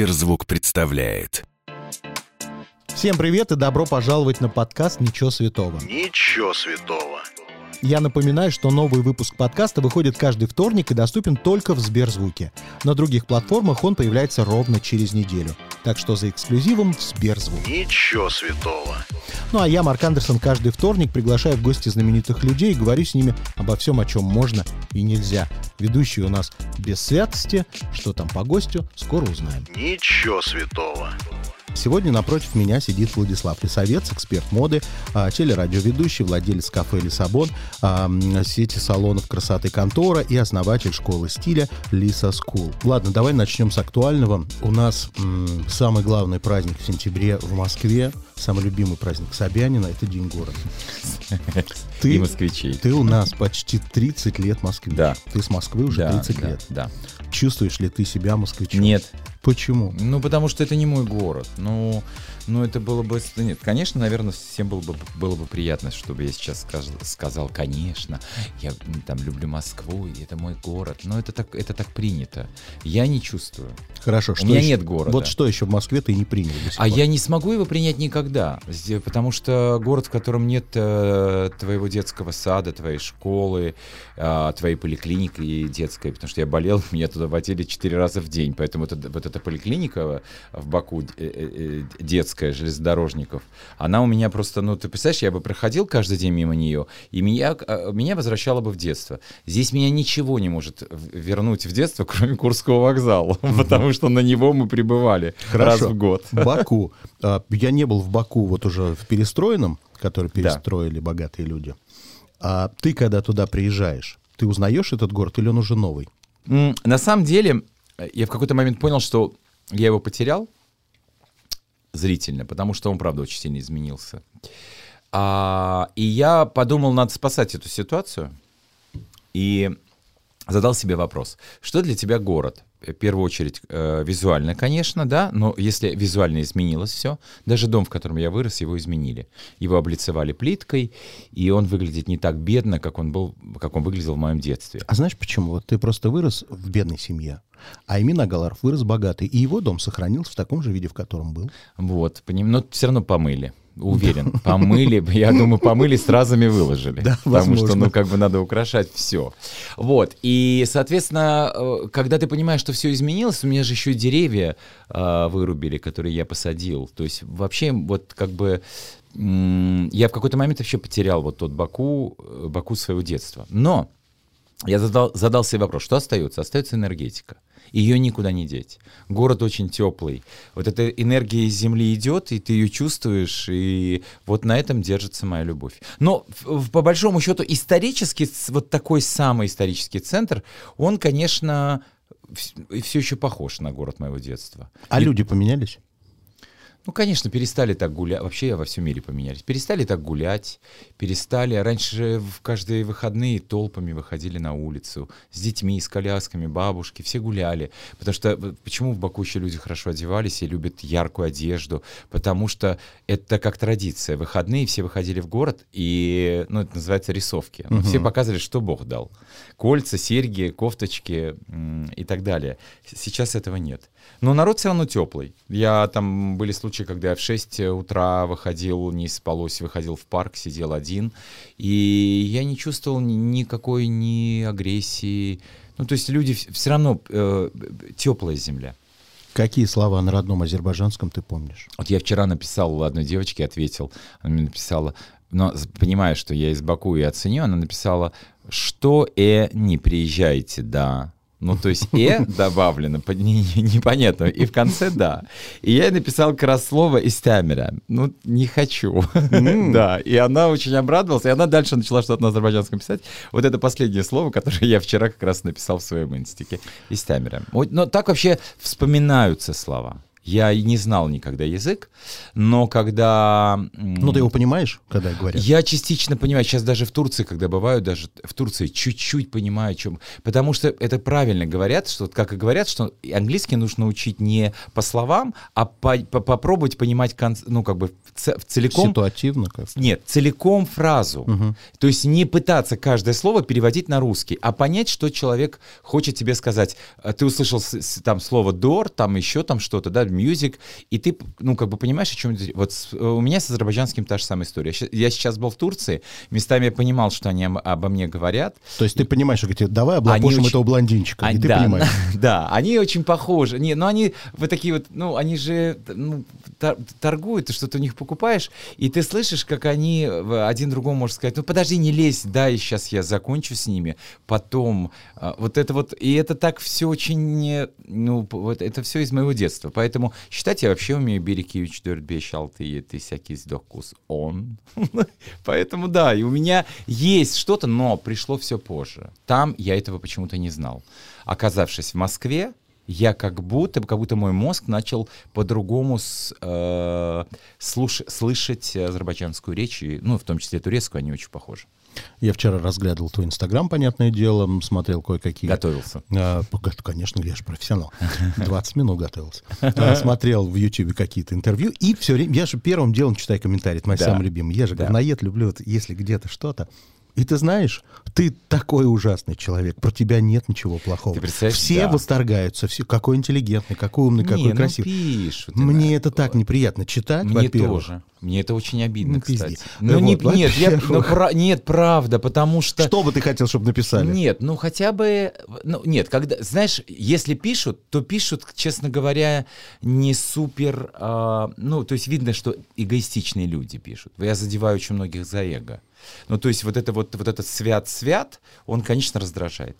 Сберзвук представляет. Всем привет и добро пожаловать на подкаст «Ничего святого». Ничего святого. Я напоминаю, что новый выпуск подкаста выходит каждый вторник и доступен только в Сберзвуке. На других платформах он появляется ровно через неделю. Так что за эксклюзивом в Сберзвук. Ничего святого. Ну а я, Марк Андерсон, каждый вторник приглашаю в гости знаменитых людей и говорю с ними обо всем, о чем можно и нельзя. Ведущий у нас без святости. Что там по гостю, скоро узнаем. Ничего святого. Сегодня напротив меня сидит Владислав Лисовец, эксперт моды, а, телерадиоведущий, владелец кафе «Лисабон», а, сети салонов красоты «Контора» и основатель школы стиля «Лиса School». Ладно, давай начнем с актуального. У нас м, самый главный праздник в сентябре в Москве, самый любимый праздник Собянина – это День города. и москвичей. Ты у нас почти 30 лет москвич. Да. Ты с Москвы уже Да, 30 да, лет. Да. Чувствуешь ли ты себя москвичом? Нет. Почему? Ну, потому что это не мой город. Ну, ну это было бы... Нет, конечно, наверное, всем было бы, было бы приятно, чтобы я сейчас сказ- сказал, конечно, я там люблю Москву, и это мой город. Но это так, это так принято. Я не чувствую. Хорошо. У меня еще- нет города. Вот что еще в Москве ты не принял А я не смогу его принять никогда, потому что город, в котором нет э, твоего детского сада, твоей школы, э, твоей поликлиники детской, потому что я болел, меня туда водили четыре раза в день, поэтому это, вот эта поликлиника в Баку, э, э, э, детская, железнодорожников, она у меня просто, ну, ты представляешь, я бы проходил каждый день мимо нее, и меня, э, меня возвращало бы в детство. Здесь меня ничего не может вернуть в детство, кроме Курского вокзала, потому что на него мы прибывали раз Хорошо. в год. Баку. А, Я не был в Баку вот уже в перестроенном, который Да. перестроили богатые люди. А ты, когда туда приезжаешь, ты узнаешь этот город или он уже новый? На самом деле, э, я в какой-то момент понял, что я его потерял зрительно, потому что он, правда, очень сильно изменился. А, и я подумал, надо спасать эту ситуацию. И задал себе вопрос, что для тебя город? В первую очередь э, визуально, конечно, да, но если визуально изменилось все, даже дом, в котором я вырос, его изменили. Его облицевали плиткой, и он выглядит не так бедно, как он был, как он выглядел в моем детстве. А знаешь почему? Вот ты просто вырос в бедной семье, а Эмин Агаларов вырос богатый, и его дом сохранился в таком же виде, в котором был. Вот, но все равно помыли. Уверен, помыли, я думаю, помыли, сразу и выложили. Да, потому что, возможно. ну, как бы надо украшать все. Вот, и, соответственно, э, когда ты понимаешь, что все изменилось, у меня же еще и деревья э, вырубили, которые я посадил. То есть вообще вот как бы я в какой-то момент вообще потерял вот тот Баку, э, Баку своего детства. Но я задал, задал себе вопрос, что остается? Остается энергетика. Ее никуда не деть. Город очень теплый. Вот эта энергия из земли идет, и ты ее чувствуешь, и вот на этом держится моя любовь. Но по большому счету исторически, вот такой самый исторический центр, он, конечно, все еще похож на город моего детства. А И- люди поменялись? Ну, конечно, перестали так гулять. Вообще во всем мире поменялись. Перестали так гулять, перестали. Раньше в каждые выходные толпами выходили на улицу с детьми, с колясками, бабушки, все гуляли. Потому что почему в Баку еще люди хорошо одевались и любят яркую одежду? Потому что это как традиция. Выходные все выходили в город, и, ну, это называется рисовки. Ну, Все показывали, что Бог дал. Кольца, серьги, кофточки и так далее. Сейчас этого нет. Но народ все равно теплый. Я там были случаи, когда я в 6 утра выходил, не спалось, выходил в парк, сидел один. И я не чувствовал ни- никакой ни агрессии. Ну, то есть люди все равно э, теплая земля. Какие слова на родном азербайджанском ты помнишь? Вот я вчера написал одной девочке, ответил, она мне написала, но понимая, что я из Баку и оценю, она написала, что э, не приезжайте, да. Ну, то есть «э» добавлено, по- не- не- непонятно, и в конце «да». И я ей написал как раз слово «истамера». Ну, не хочу. Да, и она очень обрадовалась, и она дальше начала что-то на азербайджанском писать. Вот это последнее слово, которое я вчера как раз написал в своем инстике. «Истамера». Вот, Но так вообще вспоминаются слова. Я и не знал никогда язык, но когда... Ну, ты его понимаешь, когда говорят? я частично понимаю, сейчас даже в Турции, когда бываю, даже в Турции чуть-чуть понимаю, о чем. Потому что это правильно говорят, что как и говорят, что английский нужно учить не по словам, а по- по- попробовать понимать, кон- ну, как бы в ц- целиком. Ситуативно как Нет, целиком фразу. То есть не пытаться каждое слово переводить на русский, а понять, что человек хочет тебе сказать. А Ты услышал там слово door, там еще там что-то, да, music, и ты, ну, как бы понимаешь, о чем. Вот с- э, у меня с азербайджанским та же самая история. Я сейчас был в Турции, местами я понимал, что они об- обо мне говорят, То есть ты понимаешь, что говорите, давай облапошим очень- этого блондинчика, а, и ты да, понимаешь. Да, они очень похожи. Не, ну они вот такие вот, ну они же ну, торгуют, ты что-то у них покупаешь, и ты слышишь, как они один другому может сказать, ну подожди, не лезь, дай сейчас я закончу с ними, потом а, вот это вот, и это так все очень, ну вот это все из моего детства, поэтому считать я вообще умею Берекевич, Дёрдбе, Шалты, ты всякий сдохкус, он. Поэтому да, и у меня есть что-то, но пришло все позже. Там я этого почему-то не знал. Оказавшись в Москве, я как будто, как будто мой мозг начал по-другому с, э, слуш- слышать азербайджанскую речь, и, ну, в том числе турецкую, они очень похожи. Я вчера разглядывал твой инстаграм, понятное дело, смотрел кое-какие... Готовился. А, конечно, я же профессионал. 20 минут готовился. А, Смотрел в Ютубе какие-то интервью, и все время, я же первым делом читаю комментарии, это мои Да. самые любимые. Я же Да. говноед, люблю, вот если где-то что-то. И ты знаешь, ты такой ужасный человек, про тебя нет ничего плохого. Все да. восторгаются, все, какой интеллигентный, какой умный, какой Не, ну, красивый. пишут Мне это так неприятно читать, Мне тоже. Мне это очень обидно, Ну, кстати. Ну, Ну не- вот, нет, я, ну, пра- нет, правда, потому что... Что бы ты хотел, чтобы написали? Нет, ну хотя бы, ну нет, когда, знаешь, если пишут, то пишут, честно говоря, не супер, а, ну то есть видно, что эгоистичные люди пишут. Я задеваю очень многих за эго. Ну то есть вот это вот, вот этот свят-свят, он, конечно, раздражает.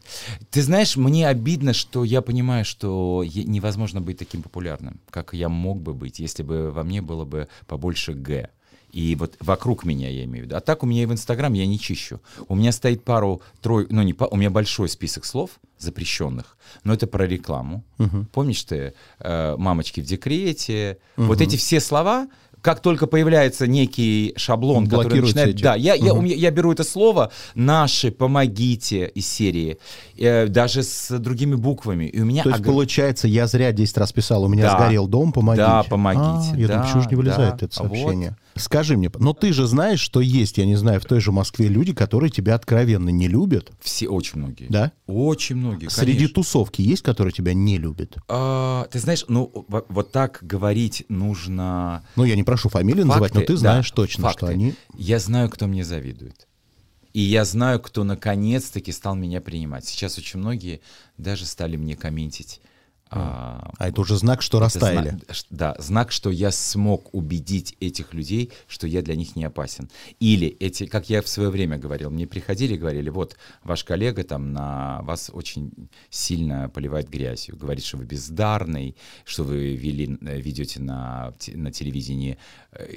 Ты знаешь, мне обидно, что я понимаю, что невозможно быть таким популярным, как я мог бы быть, если бы во мне было бы побольше «г». И вот вокруг меня я имею в виду. А так у меня и в Инстаграм я не чищу. У меня стоит пару, трой, ну не у меня большой список слов запрещенных, но это про рекламу. Помнишь ты э, мамочки в декрете? Вот эти все слова, как только появляется некий шаблон, который начинает... эти. Да, я, я, у меня- я беру это слово «наши», «помогите» из серии, э, даже с другими буквами. И у меня То есть, ог- получается, я зря 10 раз писал, у меня Да. сгорел дом, помогите. Да, помогите, А, я да, думаю, почему же не вылезает да, это сообщение? вот. Скажи мне, но ты же знаешь, что есть, я не знаю, в той же Москве люди, которые тебя откровенно не любят, все, очень многие. да? Очень многие, Среди конечно. тусовки есть, которые тебя не любят? А, ты знаешь, ну во- вот так говорить нужно. Ну, я не прошу фамилии называть, но ты да, знаешь точно, факты. что они... Я знаю, кто мне завидует. И я знаю, кто наконец-таки стал меня принимать. Сейчас очень многие даже стали мне комментить. А, А это уже знак, что растаяли. зна- да, знак, что я смог убедить этих людей, что я для них не опасен. Или эти, как я в свое время говорил, мне приходили и говорили, вот ваш коллега там на вас очень сильно поливает грязью, говорит, что вы бездарный, что вы вели, э, ведете на, на телевидении э,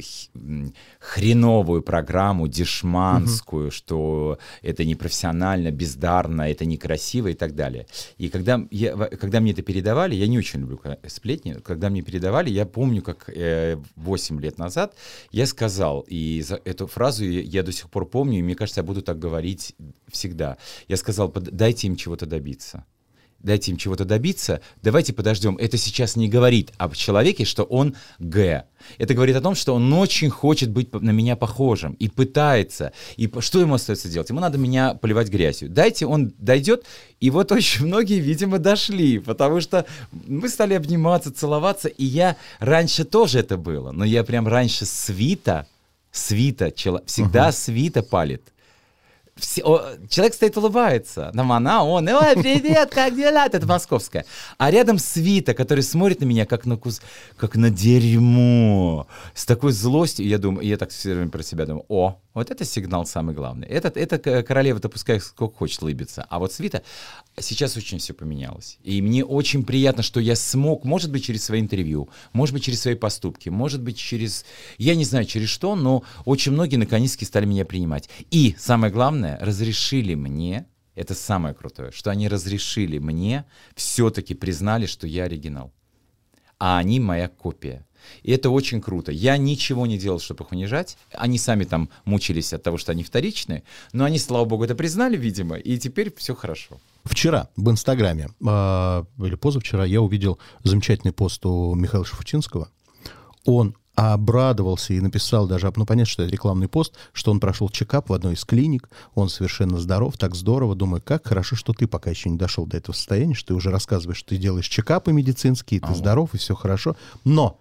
хреновую программу, дешманскую, что это непрофессионально, бездарно, это некрасиво и так далее. И когда, я, когда мне это передавали, я не очень люблю сплетни, когда мне передавали, я помню, как э, 8 лет назад я сказал, и за эту фразу я, до сих пор помню, и мне кажется, я буду так говорить всегда. Я сказал, «Под- дайте им чего-то добиться дайте им чего-то добиться, давайте подождем. Это сейчас не говорит об человеке, что он Г. Это говорит о том, что он очень хочет быть на меня похожим и пытается. И что ему остается делать? Ему надо меня поливать грязью. Дайте, он дойдет. И вот очень многие, видимо, дошли, потому что мы стали обниматься, целоваться. И я раньше тоже это было, но я прям раньше свита, свита, чело- всегда свита палит. Все- о, человек стоит, улыбается. Нам она, он, ой, привет, как дела? Это московская. А рядом свита, который смотрит на меня, как на, кус... как на дерьмо. С такой злостью. Я думаю, я так все время про себя думаю, о, вот это сигнал самый главный. Этот, эта королева-то сколько хочет лыбиться. А вот свита, сейчас очень все поменялось. И мне очень приятно, что я смог, может быть, через свои интервью, может быть, через свои поступки, может быть, через, я не знаю, через что, но очень многие наконец-таки стали меня принимать. И самое главное, разрешили мне, это самое крутое, что они разрешили мне, все-таки признали, что я оригинал. а они моя копия. И это очень круто. Я ничего не делал, чтобы их унижать. Они сами там мучились от того, что они вторичные, но они, слава богу, это признали, видимо, и теперь все хорошо. Вчера в Инстаграме, э, или позавчера, я увидел замечательный пост у Михаила Шафутинского. Он обрадовался и написал даже, ну, понятно, что это рекламный пост, что он прошел чекап в одной из клиник, он совершенно здоров, так здорово. Думаю, как хорошо, что ты пока еще не дошел до этого состояния, что ты уже рассказываешь, что ты делаешь чекапы медицинские, ты Ага. здоров, и все хорошо. Но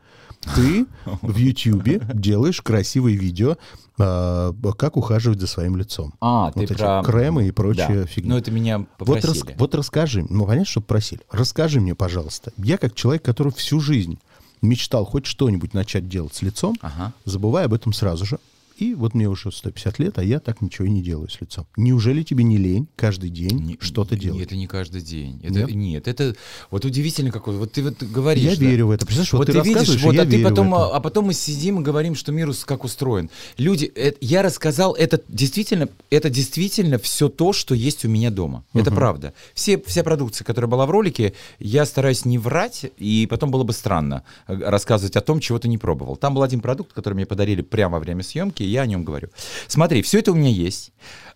ты в Ютьюбе делаешь красивые видео, э, как ухаживать за своим лицом. А, Вот эти кремы и прочая фигня. Ну, это меня Вот, попросили. рас- вот расскажи, ну понятно, что просили. Расскажи мне, пожалуйста. Я как человек, который всю жизнь мечтал хоть что-нибудь начать делать с лицом, Ага. забывай об этом сразу же. И вот мне уже 150 лет, а я так ничего и не делаю с лицом. Неужели тебе не лень каждый день что-то делать? Это не каждый день. Это, Нет? нет? это вот удивительно какой. Вот ты вот говоришь. Я да. верю в это. Представляешь, вот, Вот ты, ты, видишь, вот, я а ты потом, это. а, а потом мы сидим и говорим, что мир как устроен. Люди, э, я рассказал, это действительно, это действительно все то, что есть у меня дома. Это правда. Все, вся продукция, которая была в ролике, я стараюсь не врать, и потом было бы странно э, рассказывать о том, чего ты не пробовал. Там был один продукт, который мне подарили прямо во время съемки, я о нем говорю. Смотри, все это у меня есть.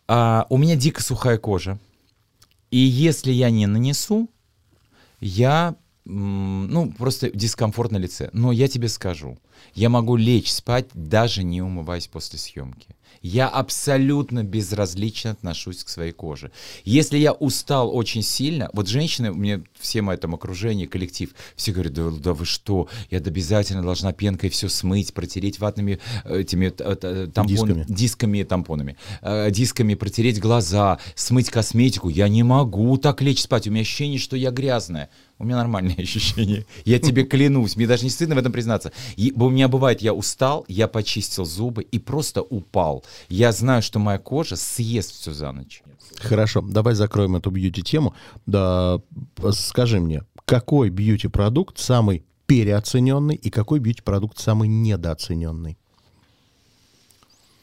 А, у меня дико сухая кожа. И если я не нанесу, я, ну, просто дискомфорт на лице. Но я тебе скажу, я могу лечь спать, даже не умываясь после съемки. Я абсолютно безразлично отношусь к своей коже. Если я устал очень сильно, вот женщины, мне все в моем окружении, коллектив, все говорят, да, да вы что, я обязательно должна пенкой все смыть, протереть ватными э, этими э, э, тампон- Дисками. дисками и тампонами, дисками протереть глаза, смыть косметику. Я не могу так лечь спать. У меня ощущение, что я грязная. У меня нормальные ощущения. Я тебе клянусь. Мне даже не стыдно в этом признаться. И, у меня бывает, я устал, я почистил зубы и просто упал. Я знаю, что моя кожа съест все за ночь. Хорошо, давай закроем эту бьюти-тему. Да, скажи мне, какой бьюти-продукт самый переоцененный и какой бьюти-продукт самый недооцененный?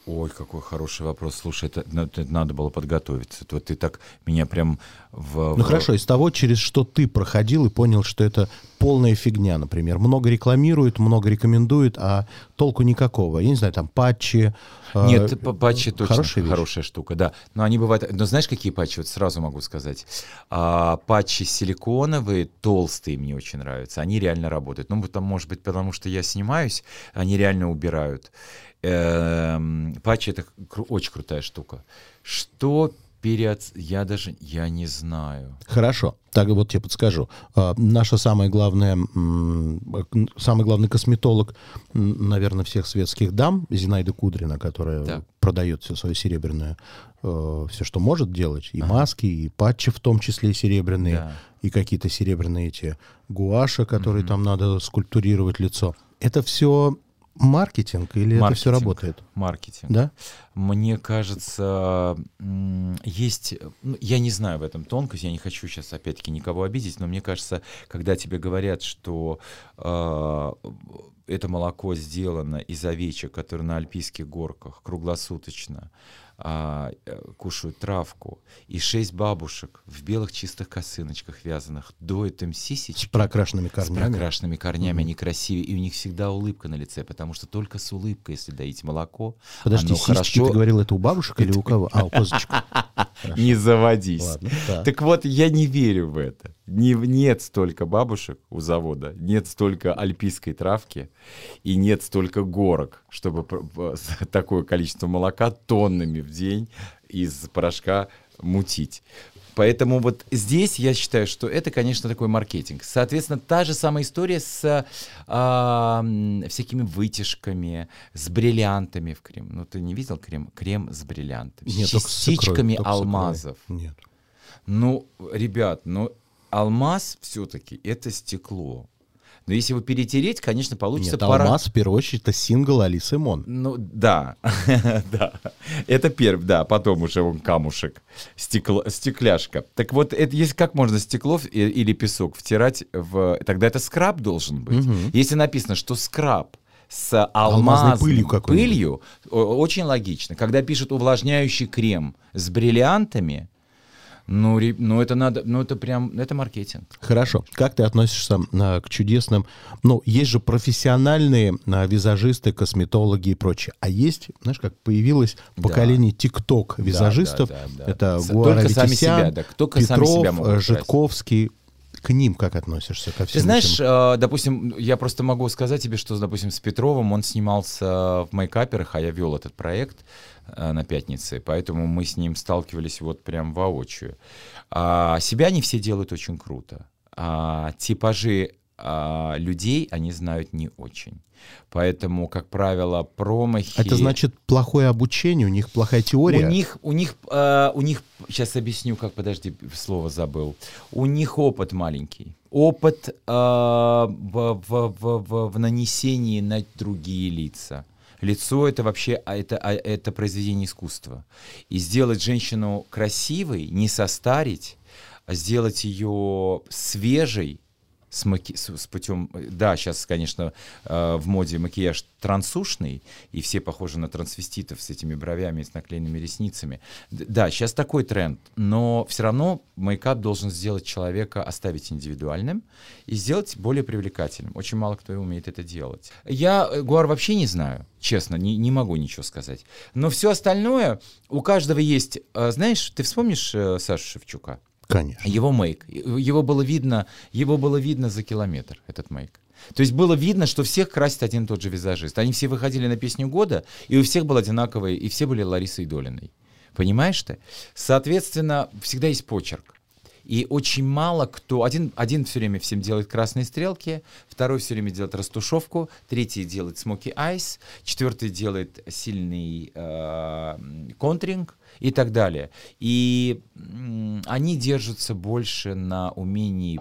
Ой, какой хороший вопрос. Слушай, это, это надо было подготовиться. Вот ты так меня прям в... Ну в- хорошо, из того, через что ты проходил и понял, что это полная фигня, например. Много рекламируют, много рекомендуют, а толку никакого. Я не знаю, там патчи. э, Нет, п- патчи точно хорошая хорошая, вещь. штука, да. Но они бывают... Но знаешь, какие патчи? Вот сразу могу сказать. А, патчи силиконовые, толстые, мне очень нравятся. Они реально работают. Ну, там, может быть, потому что я снимаюсь, они реально убирают. Эм, патчи — это очень крутая штука. Что переоц... Я даже... Я не знаю. Хорошо, так вот тебе подскажу. А, Наша самая главная, самый главный косметолог, наверное, всех светских дам, Зинаида Кудрина, которая Да. продает все свое серебряное, все, что может делать, и маски, и патчи в том числе серебряные, Да. и какие-то серебряные эти гуаши, которые там надо скульптурировать лицо. Это все маркетинг или это все Маркетинг. работает? Маркетинг. Да? Мне кажется, есть, ну, я не знаю в этом тонкость, я не хочу сейчас опять-таки никого обидеть, но мне кажется, когда тебе говорят, что э, это молоко сделано из овечек, которые на альпийских горках круглосуточно а, э, кушают травку, и шесть бабушек в белых чистых косыночках вязаных доят им С сисечки, прокрашенными с корнями. прокрашенными корнями, они красивые, и у них всегда улыбка на лице, потому что только с улыбкой, если доить молоко, Подожди, оно сиськи, хорошо... ты говорил, это у бабушек или у кого? А, у козочек. Не заводись. Так вот, я не верю в это. Не, нет столько бабушек у завода, нет столько альпийской травки и нет столько горок, чтобы с- такое количество молока тоннами в день из порошка мутить. Поэтому вот здесь я считаю, что это, конечно, такой маркетинг. Соответственно, та же самая история с а, всякими вытяжками, с бриллиантами в крем. Ну, ты не видел крем? Крем с бриллиантами. Нет, с только с икрой, частичками с икрой. алмазов. Нет. Ну, ребят, ну алмаз все-таки это стекло. Но если его перетереть, конечно, получится Нет, пара- алмаз, в первую очередь, это сингл Алисы Мон. Ну, да, да. Это первый, да, потом уже он камушек, стекло, стекляшка. Так вот, это есть как можно стекло и- или песок втирать в... Тогда это скраб должен быть. Мгм. Если написано, что скраб с Алмазной пылью пылью, очень логично. Когда пишут увлажняющий крем с бриллиантами, Ну, ну это надо, ну это прям, это маркетинг. Хорошо. Как ты относишься а, к чудесным... Ну, есть же профессиональные а, визажисты, косметологи и прочее. А есть, знаешь, как появилось поколение тикток визажистов. Да, да, да, да. Это Гуара только сами Аветисян, себя, да, только сами Петров, себя могут э. Житковский. К ним как относишься? Ко всем Ты знаешь, этим? э, допустим, я просто могу сказать тебе, что, допустим, с Петровым он снимался в мейкаперах, а я вел этот проект э, на пятнице, поэтому мы с ним сталкивались вот прям воочию. А себя они все делают очень круто. А типажи а, людей они знают не очень. Поэтому, как правило, промахи... Это значит плохое обучение, у них плохая теория. У них, у них, э, у них, сейчас объясню, как, подожди, слово забыл. У них опыт маленький. Опыт э, в, в, в, в, в нанесении на другие лица. Лицо это вообще, а это, это произведение искусства. И сделать женщину красивой, не состарить, а сделать ее свежей, с, маки... с, с путем... Да, сейчас, конечно, э, в моде макияж трансушный, и все похожи на трансвеститов с этими бровями, с наклеенными ресницами. Да, сейчас такой тренд, но все равно мейкап должен сделать человека, оставить индивидуальным и сделать более привлекательным. Очень мало кто умеет это делать. Я э, Гуар вообще не знаю, честно, не, не могу ничего сказать. Но все остальное, у каждого есть... э, Знаешь, ты вспомнишь э, Сашу Шевчука? Конечно. Его мейк. Его было видно, его было видно за километр, этот мейк. То есть было видно, что всех красит один и тот же визажист. Они все выходили на песню года, и у всех был одинаковый, и все были Ларисой Долиной. Понимаешь ты? Соответственно, всегда есть почерк. И очень мало кто... Один, один все время всем делает красные стрелки, второй все время делает растушевку, третий делает смоки айс, четвертый делает сильный э, контринг и так далее. И м, они держатся больше на умении...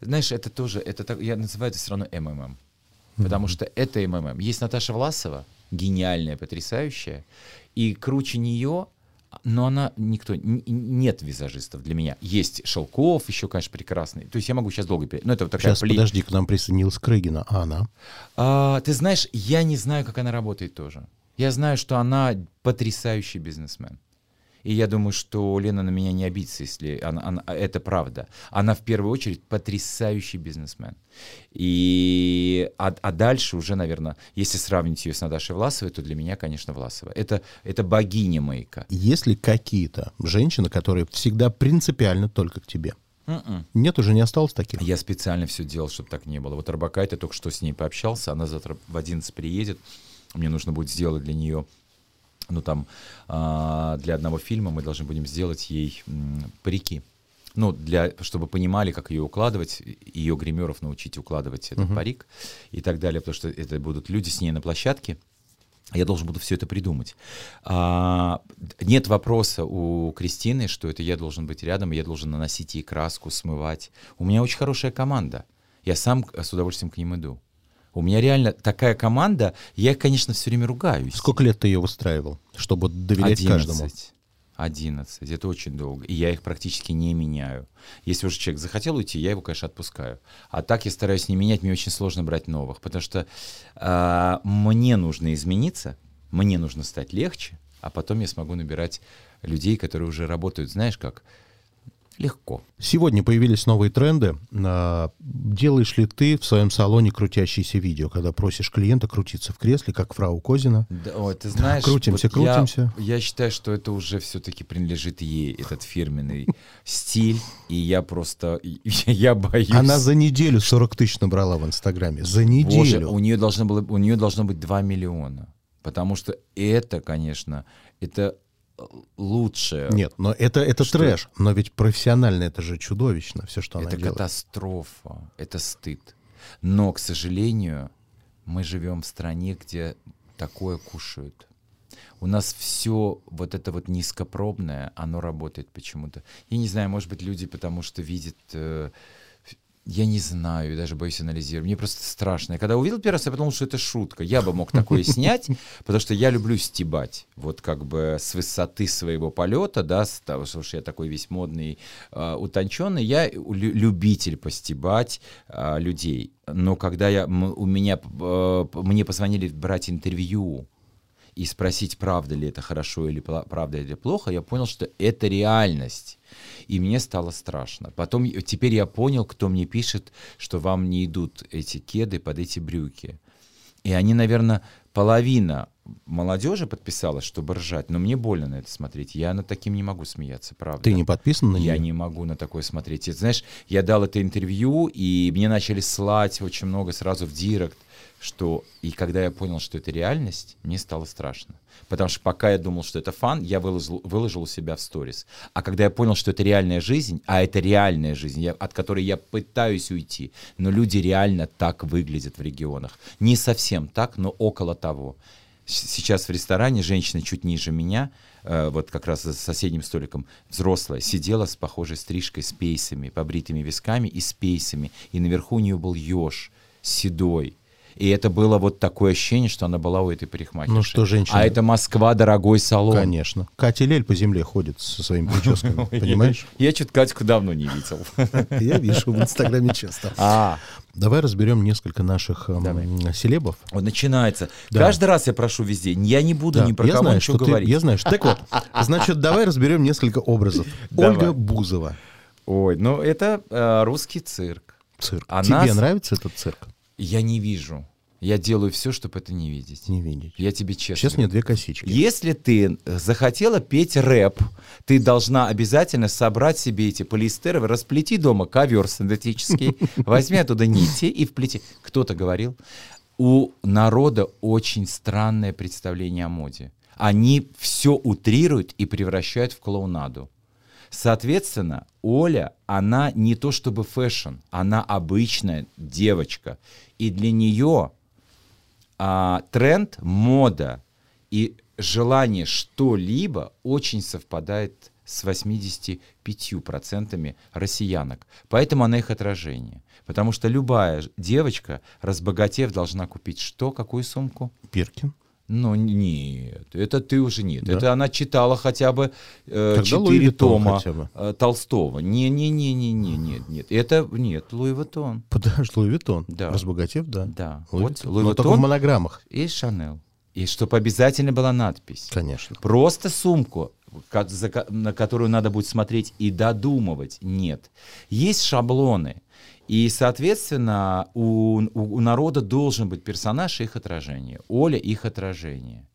Знаешь, это тоже... Это так, я называю это все равно МММ. Потому что это МММ. Есть Наташа Власова, гениальная, потрясающая, и круче нее но она никто, нет визажистов для меня. Есть Шелков, еще, конечно, прекрасный. То есть я могу сейчас долго перейти. Ну, это вот такая Сейчас, пли- подожди, к нам присоединилась Крыгина. А она? А, ты знаешь, я не знаю, как она работает тоже. Я знаю, что она потрясающий бизнесмен. И я думаю, что Лена на меня не обидится, если она, она- это правда. Она в первую очередь потрясающий бизнесмен. И, а, а дальше уже, наверное, если сравнить ее с Наташей Власовой, то для меня, конечно, Власова. Это, это богиня мейка. Есть ли какие-то женщины, которые всегда принципиально только к тебе? М-м. Нет, уже не осталось таких? Я специально все делал, чтобы так не было. Вот Арбакайте, только что с ней пообщался, она завтра в 11 приедет. Мне нужно будет сделать для нее, ну там, а, для одного фильма мы должны будем сделать ей парики. Ну, для, чтобы понимали, как ее укладывать, ее гримеров научить укладывать этот парик и так далее, потому что это будут люди с ней на площадке. Я должен буду все это придумать. А, нет вопроса у Кристины, что это я должен быть рядом, я должен наносить ей краску, смывать. У меня очень хорошая команда. Я сам с удовольствием к ним иду. У меня реально такая команда, я их, конечно, все время ругаюсь. Сколько лет ты ее выстраивал, чтобы доверять каждому? 11. 11. Это очень долго. И я их практически не меняю. Если уже человек захотел уйти, я его, конечно, отпускаю. А так я стараюсь не менять, мне очень сложно брать новых. Потому что а, мне нужно измениться, мне нужно стать легче, а потом я смогу набирать людей, которые уже работают, знаешь как, легко. Сегодня появились новые тренды. А, Делаешь ли ты в своем салоне крутящиеся видео, когда просишь клиента крутиться в кресле, как фрау Козина? Да, ой, ты знаешь, крутимся, вот я- крутимся. Я, считаю, что это уже все-таки принадлежит ей, этот фирменный стиль, и я просто, я боюсь. Она за неделю 40 тысяч набрала в Инстаграме. За Боже, неделю. у нее должно было, у нее должно быть 2 миллиона, потому что это, конечно, это лучше. Нет, но это, это Что? трэш. Но ведь профессионально это же чудовищно, все, что она это делает. катастрофа, это стыд. Но, к сожалению, мы живем в стране, где такое кушают. У нас все вот это вот низкопробное, оно работает почему-то. Я не знаю, может быть, люди потому что видят... э, я не знаю, даже боюсь анализировать. Мне просто страшно. Я когда увидел первый раз, я подумал, что это шутка. Я бы мог такое снять, потому что я люблю стебать. Вот как бы с высоты своего полета, да, с того, что я такой весь модный, э, утонченный, я лю- любитель постебать э, людей. Но когда я, у меня, э, мне позвонили брать интервью, и спросить, правда ли это хорошо или правда ли это плохо, я понял, что это реальность. И мне стало страшно. Потом, теперь я понял, кто мне пишет, что вам не идут эти кеды под эти брюки. И они, наверное, половина молодежи подписалась, чтобы ржать, но мне больно на это смотреть. Я над таким не могу смеяться, правда. Ты не подписан на Я нее? не могу на такое смотреть. И, знаешь, я дал это интервью, и мне начали слать очень много сразу в директ, что... И когда я понял, что это реальность, мне стало страшно. Потому что пока я думал, что это фан, я выложил, выложил себя в сторис. А когда я понял, что это реальная жизнь, а это реальная жизнь, я- от которой я пытаюсь уйти, но люди реально так выглядят в регионах. Не совсем так, но около того. Сейчас в ресторане женщина чуть ниже меня, э, вот как раз за соседним столиком, взрослая, сидела с похожей стрижкой, с пейсами, побритыми висками и с пейсами. И наверху у нее был еж седой. И это было вот такое ощущение, что она была у этой парикмахерши. Ну что, женщина- А это Москва, дорогой салон. Конечно. Катя Лель по земле ходит со своими прическами, понимаешь? Я что-то Катьку давно не видел. Я вижу в Инстаграме часто. А, Давай разберем несколько наших эм, селебов. вот начинается. Да. Каждый раз я прошу везде. Я не буду Да, ни про я кого знаю, ничего что ты, говорить. я знаю, что... Так вот, значит, давай разберем несколько образов. Давай. Ольга Бузова. Ой, ну это э, русский цирк. Цирк. Она Тебе нравится этот цирк? Я не вижу. Я делаю все, чтобы это не видеть. Не видеть. Я тебе честно. Сейчас мне две косички. Если ты э, захотела петь рэп, ты должна обязательно собрать себе эти полиэстеры, расплети дома ковер синтетический, возьми оттуда нити и вплети. Кто-то говорил, у народа очень странное представление о моде. Они все утрируют и превращают в клоунаду. Соответственно, Оля, она не то чтобы fashion, она обычная девочка. И для нее а, тренд, мода и желание что-либо очень совпадает с 85% россиянок. Поэтому она их отражение. Потому что любая девочка, разбогатев, должна купить что? Какую сумку? Биркин. Ну нет, это ты уже нет. Да? Это она читала хотя бы э, четыре Виттон тома бы. э, Толстого. Не-не-не-не-не, нет, нет. Это нет, Луи Vuitton. Подожди, Луи Виттон. Да. Разбогатев, да. Да. Луи Вот Виттон. Луи Но только в монограммах, и Шанел. И чтобы обязательно была надпись. конечно. Просто сумку, на которую надо будет смотреть и додумывать. Нет. Есть шаблоны. И, соответственно, у, у- у народа должен быть персонаж и их отражение. Оля их отражение.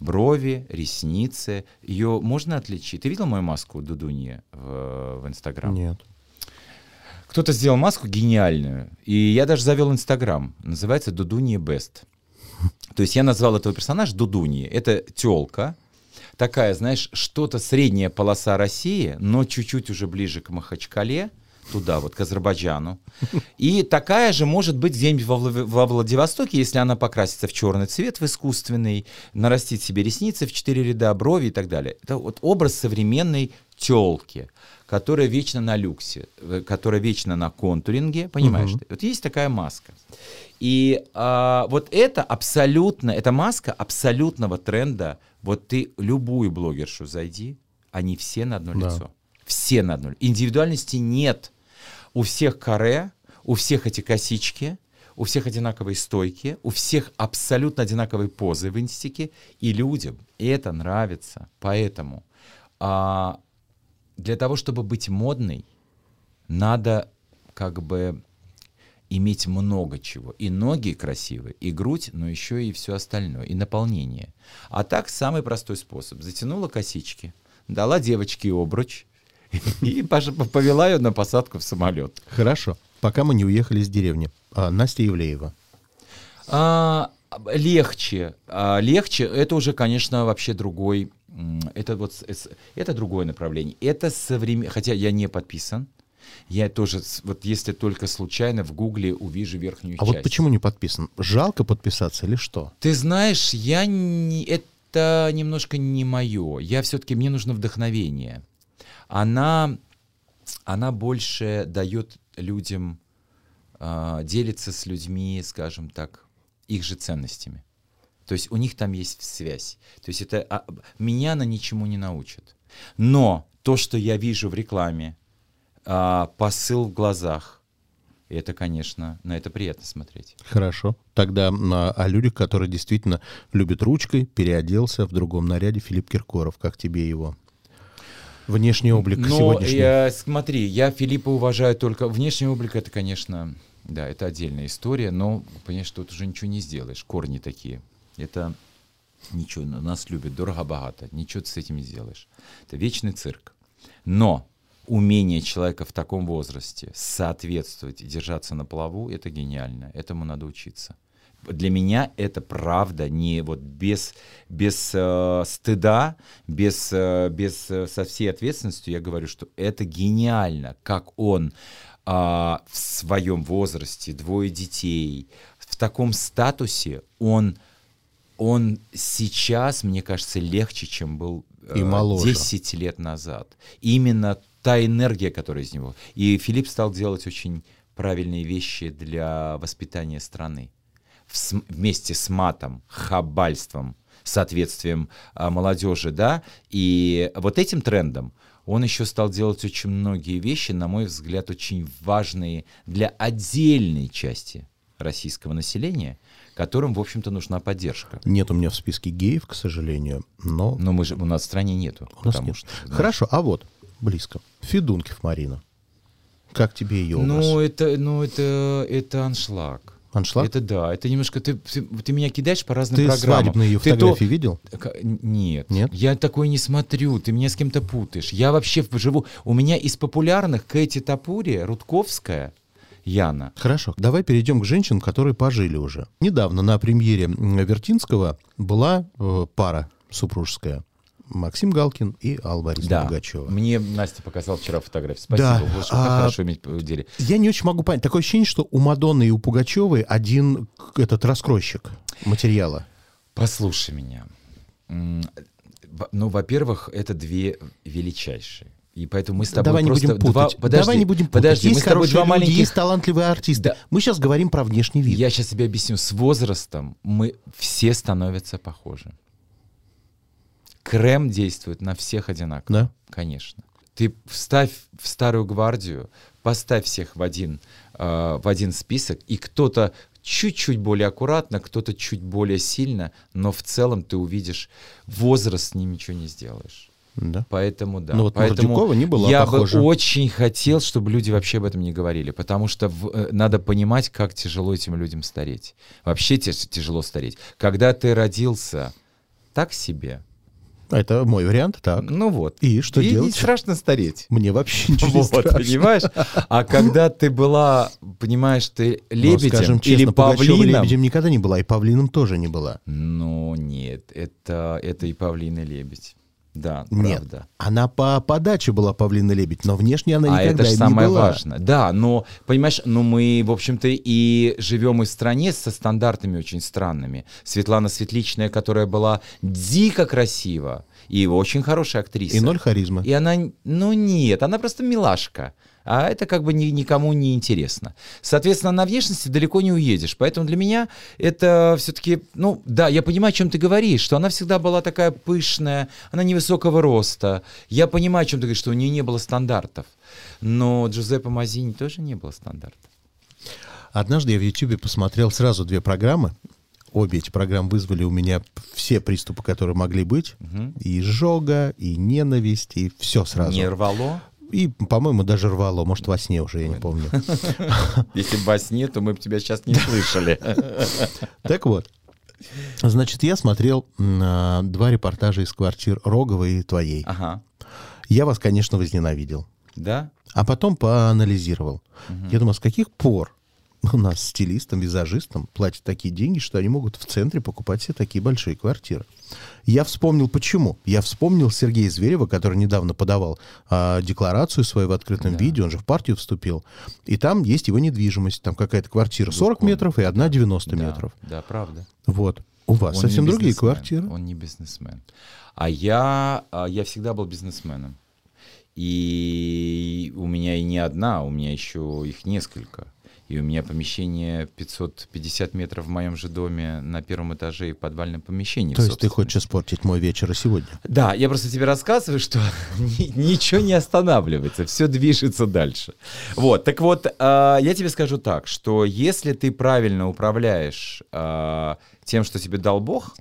Брови, ресницы. Ее можно отличить. Ты видел мою маску Дудуньи в, в Инстаграм? Нет. Кто-то сделал маску гениальную, и я даже завел Инстаграм. Называется Дудунья Бест. То есть я назвал этого персонажа Дудунья. Это телка, такая, знаешь, что-то средняя полоса России, но чуть-чуть уже ближе к Махачкале, туда вот, к Азербайджану. И такая же может быть где-нибудь во, во Владивостоке, если она покрасится в черный цвет, в искусственный, нарастит себе ресницы в четыре ряда, брови и так далее. Это вот образ современной телки, которая вечно на люксе, э, которая вечно на контуринге, понимаешь? Ты? Вот есть такая маска. И а, вот это абсолютно, эта маска абсолютного тренда. Вот ты любую блогершу зайди, они все на одно Да. лицо. Все на одно. Индивидуальности нет. У всех каре, у всех эти косички, у всех одинаковые стойки, у всех абсолютно одинаковые позы в инстике, и людям это нравится. Поэтому а, для того, чтобы быть модной, надо как бы иметь много чего. И ноги красивые, и грудь, но еще и все остальное, и наполнение. А так самый простой способ. Затянула косички, дала девочке обруч и повела ее на посадку в самолет. Хорошо. Пока мы не уехали из деревни. А, Настя Ивлеева. А, легче. А, легче это уже, конечно, вообще другой. Это вот это другое направление. Это современ... Хотя я не подписан. Я тоже, вот если только случайно в Гугле увижу верхнюю А часть. вот почему не подписан? Жалко подписаться или что? Ты знаешь, я не, это немножко не мое. Я все-таки мне нужно вдохновение. Она, она больше дает людям а, делиться с людьми, скажем так, их же ценностями. То есть у них там есть связь. То есть это а, меня она ничему не научит. Но то, что я вижу в рекламе, а, посыл в глазах, это, конечно, на это приятно смотреть. Хорошо. Тогда о людях, которые действительно любят ручкой, переоделся в другом наряде Филипп Киркоров. Как тебе его? Внешний облик Но сегодняшний. я, смотри, я Филиппа уважаю только... Внешний облик это, конечно, да, это отдельная история, но, понимаешь, тут уже ничего не сделаешь. Корни такие. Это ничего, нас любят дорого-богато, ничего ты с этим не сделаешь. Это вечный цирк. Но умение человека в таком возрасте соответствовать и держаться на плаву, это гениально. Этому надо учиться. Для меня это правда не вот без, без э, стыда, без, э, без э, со всей ответственностью я говорю, что это гениально, как он э, в своем возрасте, двое детей, в таком статусе, он, он сейчас, мне кажется, легче, чем был э, И моложе. 10 лет назад. Именно та энергия, которая из него. И Филипп стал делать очень правильные вещи для воспитания страны. Вместе с матом, хабальством, соответствием а, молодежи, да, и вот этим трендом он еще стал делать очень многие вещи, на мой взгляд, очень важные для отдельной части российского населения, которым, в общем-то, нужна поддержка. Нет у меня в списке геев, к сожалению, но Но мы же, у нас в стране нету. у нас нет. что, знаешь, Хорошо, а вот, близко. Федункив Марина. Как тебе ее образ? Ну, это, ну, это, это аншлаг. Аншлаг? Это да, это немножко ты, ты, ты меня кидаешь по разным Ты программам. свадебные ее Ты то- фотографии видел? К- Нет. Нет? Я такой не смотрю, ты меня с кем-то путаешь. Я вообще живу... У меня из популярных Кэти Тапури, Рудковская, Яна. Хорошо, давай перейдем к женщинам, которые пожили уже. Недавно на премьере Вертинского была э, пара супружеская. Максим Галкин и Алла Борисовна Да. Пугачева. Мне Настя показала вчера фотографию. Спасибо. Да, Боже, как а- хорошо иметь в деле. Я не очень могу понять. Такое ощущение, что у Мадонны и у Пугачевой один этот раскройщик материала. Послушай меня. Ну, во-первых, это две величайшие. И поэтому мы с тобой Давай не просто будем путать. два... Подожди, Давай не будем путать. подожди, есть мы с тобой хорошие два люди, маленьких... есть талантливые артисты. Да. Мы сейчас говорим про внешний вид. Я сейчас тебе объясню. С возрастом мы все становятся похожи. Крем действует на всех одинаково. Да? Конечно. Ты вставь в старую гвардию, поставь всех в один, э, в один список, и кто-то чуть-чуть более аккуратно, кто-то чуть более сильно, но в целом ты увидишь, возраст с ним ничего не сделаешь. Да. Поэтому да. Ну вот Поэтому Мордюкова не была я похожа. бы очень хотел, чтобы люди вообще об этом не говорили, потому что в- э, надо понимать, как тяжело этим людям стареть. Вообще тяжело стареть. Когда ты родился так себе, Это мой вариант, так. ну вот. И что и делать? не страшно стареть. Мне вообще ничего не Вот, страшно. понимаешь? А когда ты была, понимаешь, ты Но, лебедем скажем или честно, Пугачева павлином, лебедем никогда не была, и павлином тоже не была. ну нет, это, это и павлин, и лебедь. Да, Нет, правда. она по подаче была павлина лебедь, но внешне она А никогда это же самое не была. важное. Да, но, понимаешь, ну мы, в общем-то, и живем и в стране со стандартами очень странными. Светлана Светличная, которая была дико красива и очень хорошая актриса. И ноль харизмы. И она, ну нет, она просто милашка. А это как бы ни- никому не интересно. Соответственно, на внешности далеко не уедешь. Поэтому для меня это все-таки, ну да, я понимаю, о чем ты говоришь, что она всегда была такая пышная, она невысокого роста. Я понимаю, о чем ты говоришь, что у нее не было стандартов. Но Джузеппе Мазини тоже не было стандартов. Однажды я в Ютубе посмотрел сразу две программы. Обе эти программы вызвали у меня все приступы, которые могли быть. И изжога, и ненависть, и все сразу. Не рвало. И, по-моему, даже рвало. Может, во сне уже, я не помню. Если бы во сне, то мы бы тебя сейчас не слышали. Так вот. Значит, я смотрел а, два репортажа из квартир Рогова и твоей. Ага. Я вас, конечно, возненавидел. Да? А потом поанализировал. Я думаю, с каких пор у нас стилистам, визажистам платят такие деньги, что они могут в центре покупать себе такие большие квартиры. Я вспомнил, почему. Я вспомнил Сергея Зверева, который недавно подавал а, декларацию свою в открытом виде, он же в партию вступил. И там есть его недвижимость. Там какая-то квартира 40 метров и одна 90 Да, метров. Да, правда. Вот. У вас Он совсем другие квартиры. Он не бизнесмен. А я, а я всегда был бизнесменом. И у меня и не одна, у меня еще их несколько. И у меня помещение 550 метров в моем же доме на первом этаже и подвальном помещении. То есть ты хочешь испортить мой вечер и сегодня? Да, я просто тебе рассказываю, что ни- ничего не останавливается, все движется дальше. Вот, так вот, а, я тебе скажу так, что если ты правильно управляешь а, тем, что тебе дал Бог,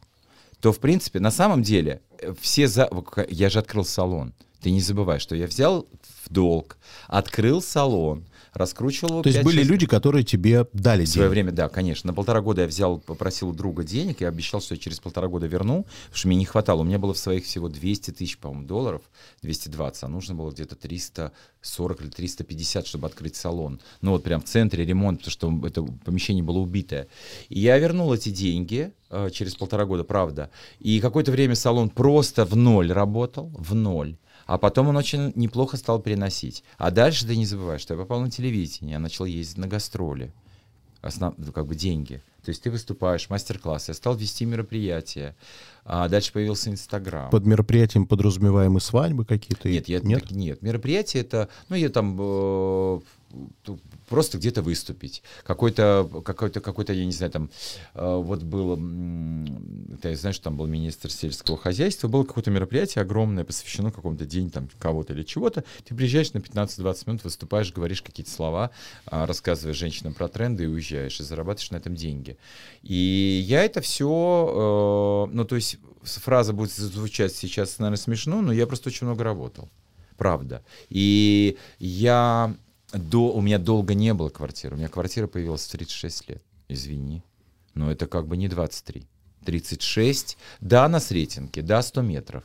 то, в принципе, на самом деле, э, все за... Я же открыл салон. Ты не забывай, что я взял в долг, открыл салон, раскручивал его То есть были люди, которые тебе дали в свое деньги. время, да, конечно. На полтора года я взял, попросил у друга денег и обещал, что я через полтора года верну, потому что мне не хватало. У меня было в своих всего 200 тысяч, по-моему, долларов, 220, а нужно было где-то 340 или 350, чтобы открыть салон. Ну вот прям в центре ремонт, потому что это помещение было убитое. И я вернул эти деньги э, через полтора года, правда. И какое-то время салон просто в ноль работал, в ноль. А потом он очень неплохо стал переносить. А дальше ты не забывай, что я попал на телевидение, я начал ездить на гастроли основ, ну, как бы деньги. То есть ты выступаешь, мастер-классы, я стал вести мероприятия, а дальше появился Инстаграм. Под мероприятием подразумеваемы свадьбы какие-то? Нет, я, нет? нет, мероприятие это, ну, я там э, просто где-то выступить. Какой-то, какой-то, какой-то, я не знаю, там, э, вот было, м, ты знаешь, там был министр сельского хозяйства, было какое-то мероприятие огромное, посвящено какому-то день там кого-то или чего-то. Ты приезжаешь на 15-20 минут, выступаешь, говоришь какие-то слова, а, рассказываешь женщинам про тренды и уезжаешь, и зарабатываешь на этом деньги. И я это все, ну, то есть фраза будет звучать сейчас, наверное, смешно, но я просто очень много работал. Правда. И я до, у меня долго не было квартиры. У меня квартира появилась в 36 лет. Извини. Но это как бы не 23. 36. Да, на Сретенке. Да, 100 метров.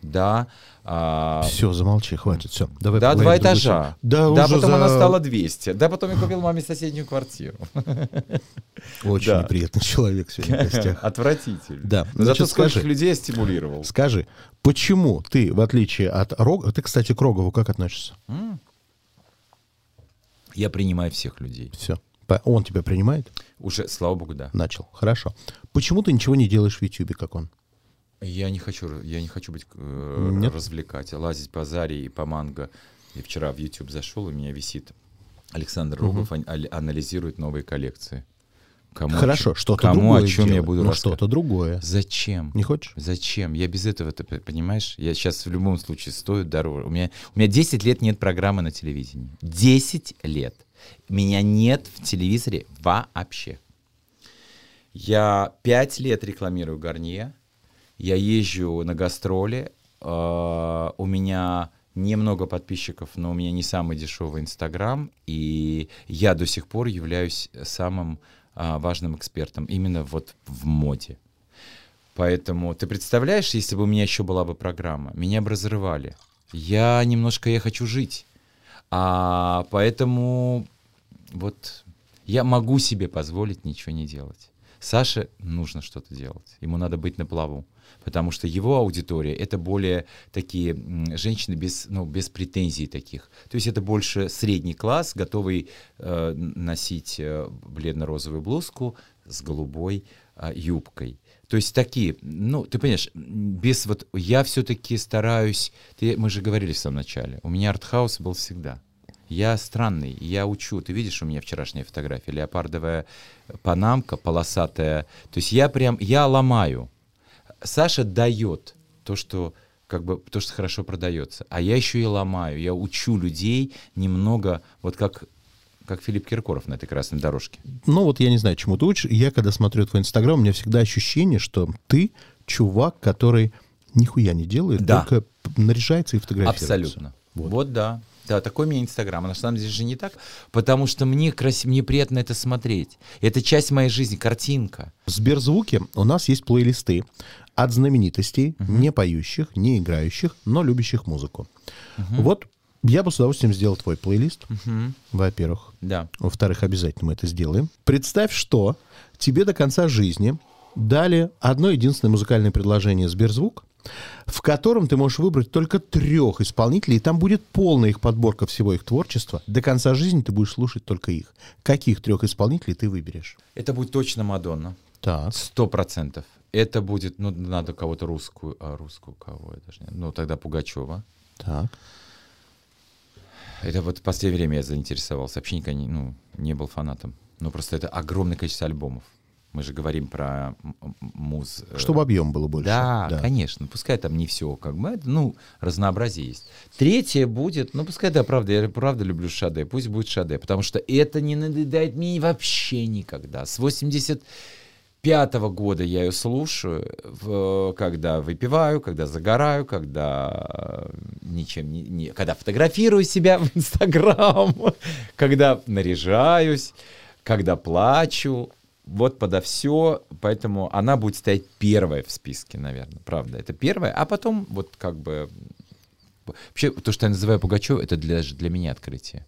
Да, а, Все, замолчи, хватит, все. Давай да, два этажа. Да, да потом за- она стала 200. Да, потом я купил маме соседнюю квартиру. Очень Да. неприятный человек сегодня в гостях. Отвратительно. Да, Но зато значит, сколько скажи. людей я стимулировал. Скажи, почему ты, в отличие от Рога... Ты, кстати, к Рогову как относишься? М. Я принимаю всех людей. Все. Он тебя принимает? Уже, слава богу, да. Начал. Хорошо. Почему ты ничего не делаешь в Ютьюбе, как он? Я не хочу, я не хочу быть э, Нет? развлекать, лазить по Заре и по Манго. Я вчера в YouTube зашел, у меня висит Александр Рогов ан- али- анализирует новые коллекции. Кому Хорошо, что-то кому другое о чем я делай. буду Ну, рассказывать? что-то другое. Зачем? Не хочешь? Зачем? Я без этого, ты понимаешь? Я сейчас в любом случае стою дороже. У меня, у меня 10 лет нет программы на телевидении. 10 лет. Меня нет в телевизоре вообще. Я 5 лет рекламирую Гарнье. Я езжу на гастроли. э, у меня немного подписчиков, но у меня не самый дешевый Инстаграм. И я до сих пор являюсь самым а, важным экспертом именно вот в моде. Поэтому ты представляешь, если бы у меня еще была бы программа, меня бы разрывали. Я немножко, я хочу жить. А поэтому вот я могу себе позволить ничего не делать. Саше нужно что-то делать. Ему надо быть на плаву. Потому что его аудитория это более такие женщины без, ну, без претензий таких. То есть это больше средний класс, готовый э, носить э, бледно-розовую блузку с голубой а, юбкой. То есть такие, ну, ты понимаешь, без вот, я все-таки стараюсь, ты, мы же говорили в самом начале, у меня артхаус был всегда. Я странный, я учу. Ты видишь, у меня вчерашняя фотография, леопардовая панамка, полосатая. То есть я прям, я ломаю. Саша дает то, что как бы то, что хорошо продается. А я еще и ломаю. Я учу людей немного, вот как, как Филипп Киркоров на этой красной дорожке. Ну вот я не знаю, чему ты учишь. Я когда смотрю твой Инстаграм, у меня всегда ощущение, что ты чувак, который нихуя не делает, Да. только наряжается и фотографируется. Абсолютно. Вот. Вот. да. Да, такой у меня Инстаграм. А на самом деле же не так, потому что мне, краси... мне приятно это смотреть. Это часть моей жизни, картинка. В Сберзвуке у нас есть плейлисты от знаменитостей, не поющих, не играющих, но любящих музыку. Вот я бы с удовольствием сделал твой плейлист, во-первых. Да. Во-вторых, обязательно мы это сделаем. Представь, что тебе до конца жизни дали одно единственное музыкальное предложение Сберзвук, в котором ты можешь выбрать только трех исполнителей, и там будет полная их подборка всего их творчества. До конца жизни ты будешь слушать только их. Каких трех исполнителей ты выберешь? Это будет точно Мадонна. Так. Сто процентов. Это будет, ну, надо кого-то русскую, а русскую кого, я даже не Ну, тогда Пугачева. Так. Это вот в последнее время я заинтересовался. Вообще никогда не, ну, не был фанатом. Ну, просто это огромное количество альбомов. Мы же говорим про муз... э, Чтобы объем было больше. Да, конечно. Пускай там не все, как бы, ну, разнообразие есть. Третье будет, ну, пускай, да, правда, я правда люблю Шаде, пусть будет Шаде, потому что это не надоедает мне вообще никогда. С 85 года я ее слушаю, в- когда выпиваю, когда загораю, когда э, ничем не, не- когда фотографирую себя в Инстаграм, когда наряжаюсь, когда плачу, вот подо все, поэтому она будет стоять первая в списке, наверное, правда, это первая, а потом вот как бы вообще то, что я называю Пугачев, это для, для меня открытие.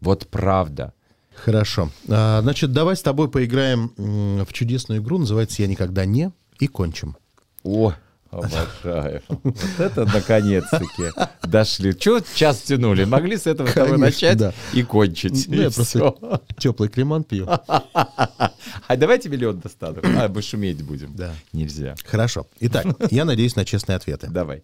Вот правда. Хорошо. А, значит, давай с тобой поиграем в чудесную игру. Называется «Я никогда не» и кончим. О, обожаю. Вот это наконец-таки дошли. Чего час тянули? Могли с этого Конечно, начать да. и кончить. Ну, и я просто всё. теплый креман пью. А давайте миллион достану. А, мы шуметь будем. Да. Нельзя. Хорошо. Итак, я надеюсь на честные ответы. Давай.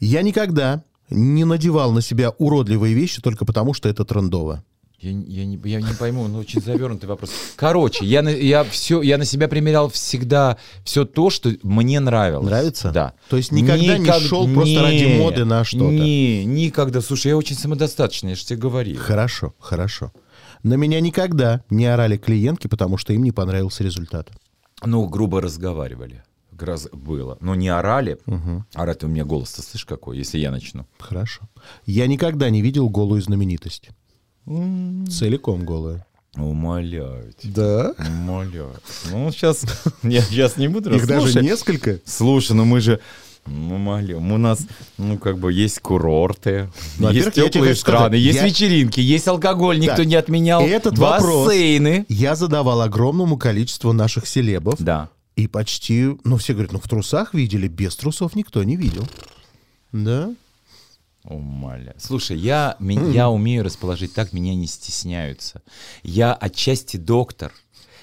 Я никогда не надевал на себя уродливые вещи только потому, что это трендово. Я, не- я, не, я не пойму, ну очень завернутый вопрос. Короче, я на, я все, я на себя примерял всегда все то, что мне нравилось. Нравится? Да. То есть никогда не шел просто ради моды на что-то? Не, никогда. Слушай, я очень самодостаточный, я же тебе говорил. Хорошо, хорошо. На меня никогда не орали клиентки, потому что им не понравился результат. Ну, грубо разговаривали. Раз было. Но не орали. Орать у меня голос-то, слышишь, какой, если я начну. Хорошо. Я никогда не видел голую знаменитость. Целиком голую. Умоляю тебя. Да? Умоляю. Ну, сейчас, я сейчас не буду Их даже несколько? Слушай, ну мы же, ну, умолю, у нас, ну, как бы, есть курорты, Ну, есть теплые сказать, страны, есть я- вечеринки, есть алкоголь, никто не отменял, этот вопрос бассейны. я задавал огромному количеству наших селебов. Да. И почти, ну, все говорят, ну, в трусах видели, без трусов никто не видел. Да? Умоляю. Слушай, я, я умею расположить так, меня не стесняются. Я отчасти доктор.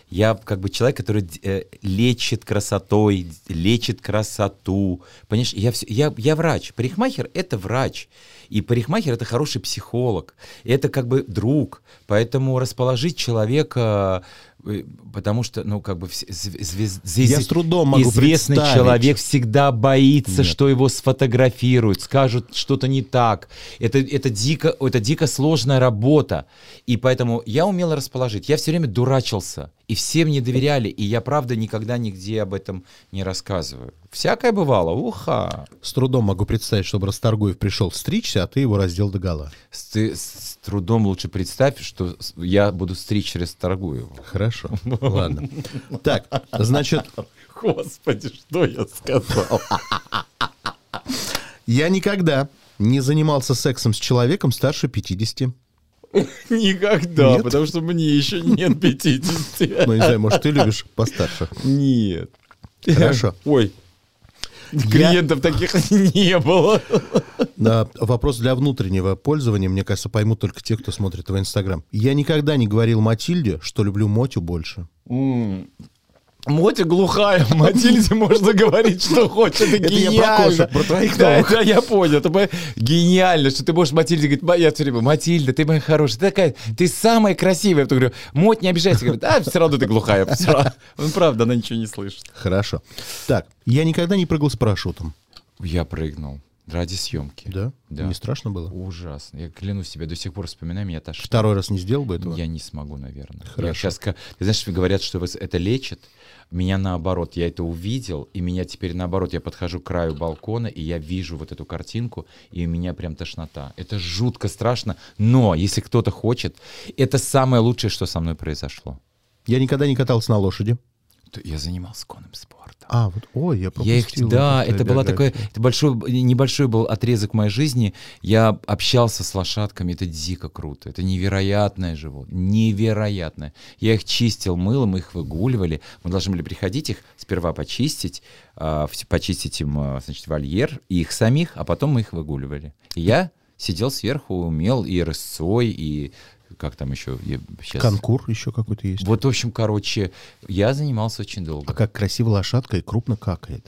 Я как бы человек, который э, лечит красотой, лечит красоту. Понимаешь, я, всё- я, я врач. Парикмахер — это врач. И парикмахер — это хороший психолог. Это как бы друг. Поэтому расположить человека, потому что, ну, как бы... вс- зв- звез- Я с трудом могу Известный человек всегда боится, Нет. что его сфотографируют, скажут что-то не так. Это, это, дико, это дико сложная работа. И поэтому я умел расположить. Я все время дурачился. И все мне доверяли. И я, правда, никогда нигде об этом не рассказываю. Всякое бывало. Уха. С трудом могу представить, чтобы Расторгуев пришел встричься, а ты его раздел до гола. С, ты- с трудом лучше представь, что я буду стричь Ресторгуеву. Хорошо. Ладно. Так, значит, Господи, что я сказал? я никогда не занимался сексом с человеком старше 50. Никогда, Нет? потому что мне еще нет 50. Ну, не знаю, может, ты любишь постарше. Нет. Хорошо. Ой. Клиентов таких не было. На вопрос для внутреннего пользования, мне кажется, поймут только те, кто смотрит твой Инстаграм. Я никогда не говорил Матильде, что люблю Мотю больше. Мотя глухая, Матильде можно говорить, что хочет. Это Это я про гениально. кошек, про твоих да, новых. да, я понял. Это гениально, что ты можешь Матильде говорить, «Ма- я все время, Матильда, ты моя хорошая, ты такая, ты самая красивая. Я говорю, Моть не обижайся. Говорит, а, все равно ты глухая. всё равно». Он правда, она ничего не слышит. Хорошо. Так, я никогда не прыгал с парашютом. Я прыгнул ради съемки. Да? Да. Не страшно было? Ужасно. Я клянусь себе, до сих пор вспоминаю, меня тошнит. Второй раз не сделал бы этого? Я не смогу, наверное. Хорошо. Я сейчас, ты знаешь, говорят, что это лечит. Меня наоборот, я это увидел, и меня теперь наоборот, я подхожу к краю балкона, и я вижу вот эту картинку, и у меня прям тошнота. Это жутко страшно, но если кто-то хочет, это самое лучшее, что со мной произошло. Я никогда не катался на лошади. Я занимался конным спортом. А, вот, ой, я пропустил. Я их, да, вот это была такой, это большой, небольшой был отрезок моей жизни. Я общался с лошадками, это дико круто, это невероятное животное, невероятное. Я их чистил мылом, мы их выгуливали. Мы должны были приходить их сперва почистить, а, почистить им, а, значит, вольер и их самих, а потом мы их выгуливали. И я сидел сверху, умел и рысцой, и как там еще? Я щас- Конкур еще какой-то есть. Вот, в общем, короче, я занимался очень А долго. как красиво лошадка и крупно какает.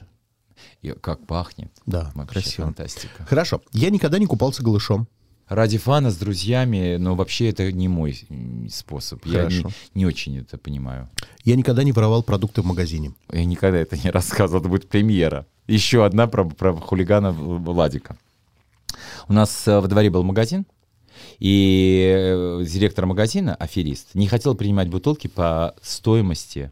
И как пахнет. Да, Вообще красиво. фантастика. Хорошо. Я никогда не купался голышом. Ради фана с друзьями, но вообще это не мой способ. Я не, Хорошо. не очень это понимаю. Я никогда не воровал продукты в магазине. Я никогда это не рассказывал, это будет премьера. Еще одна про, про хулигана Владика. У нас э, во дворе был магазин, и э, директор магазина, аферист, не хотел принимать бутылки по стоимости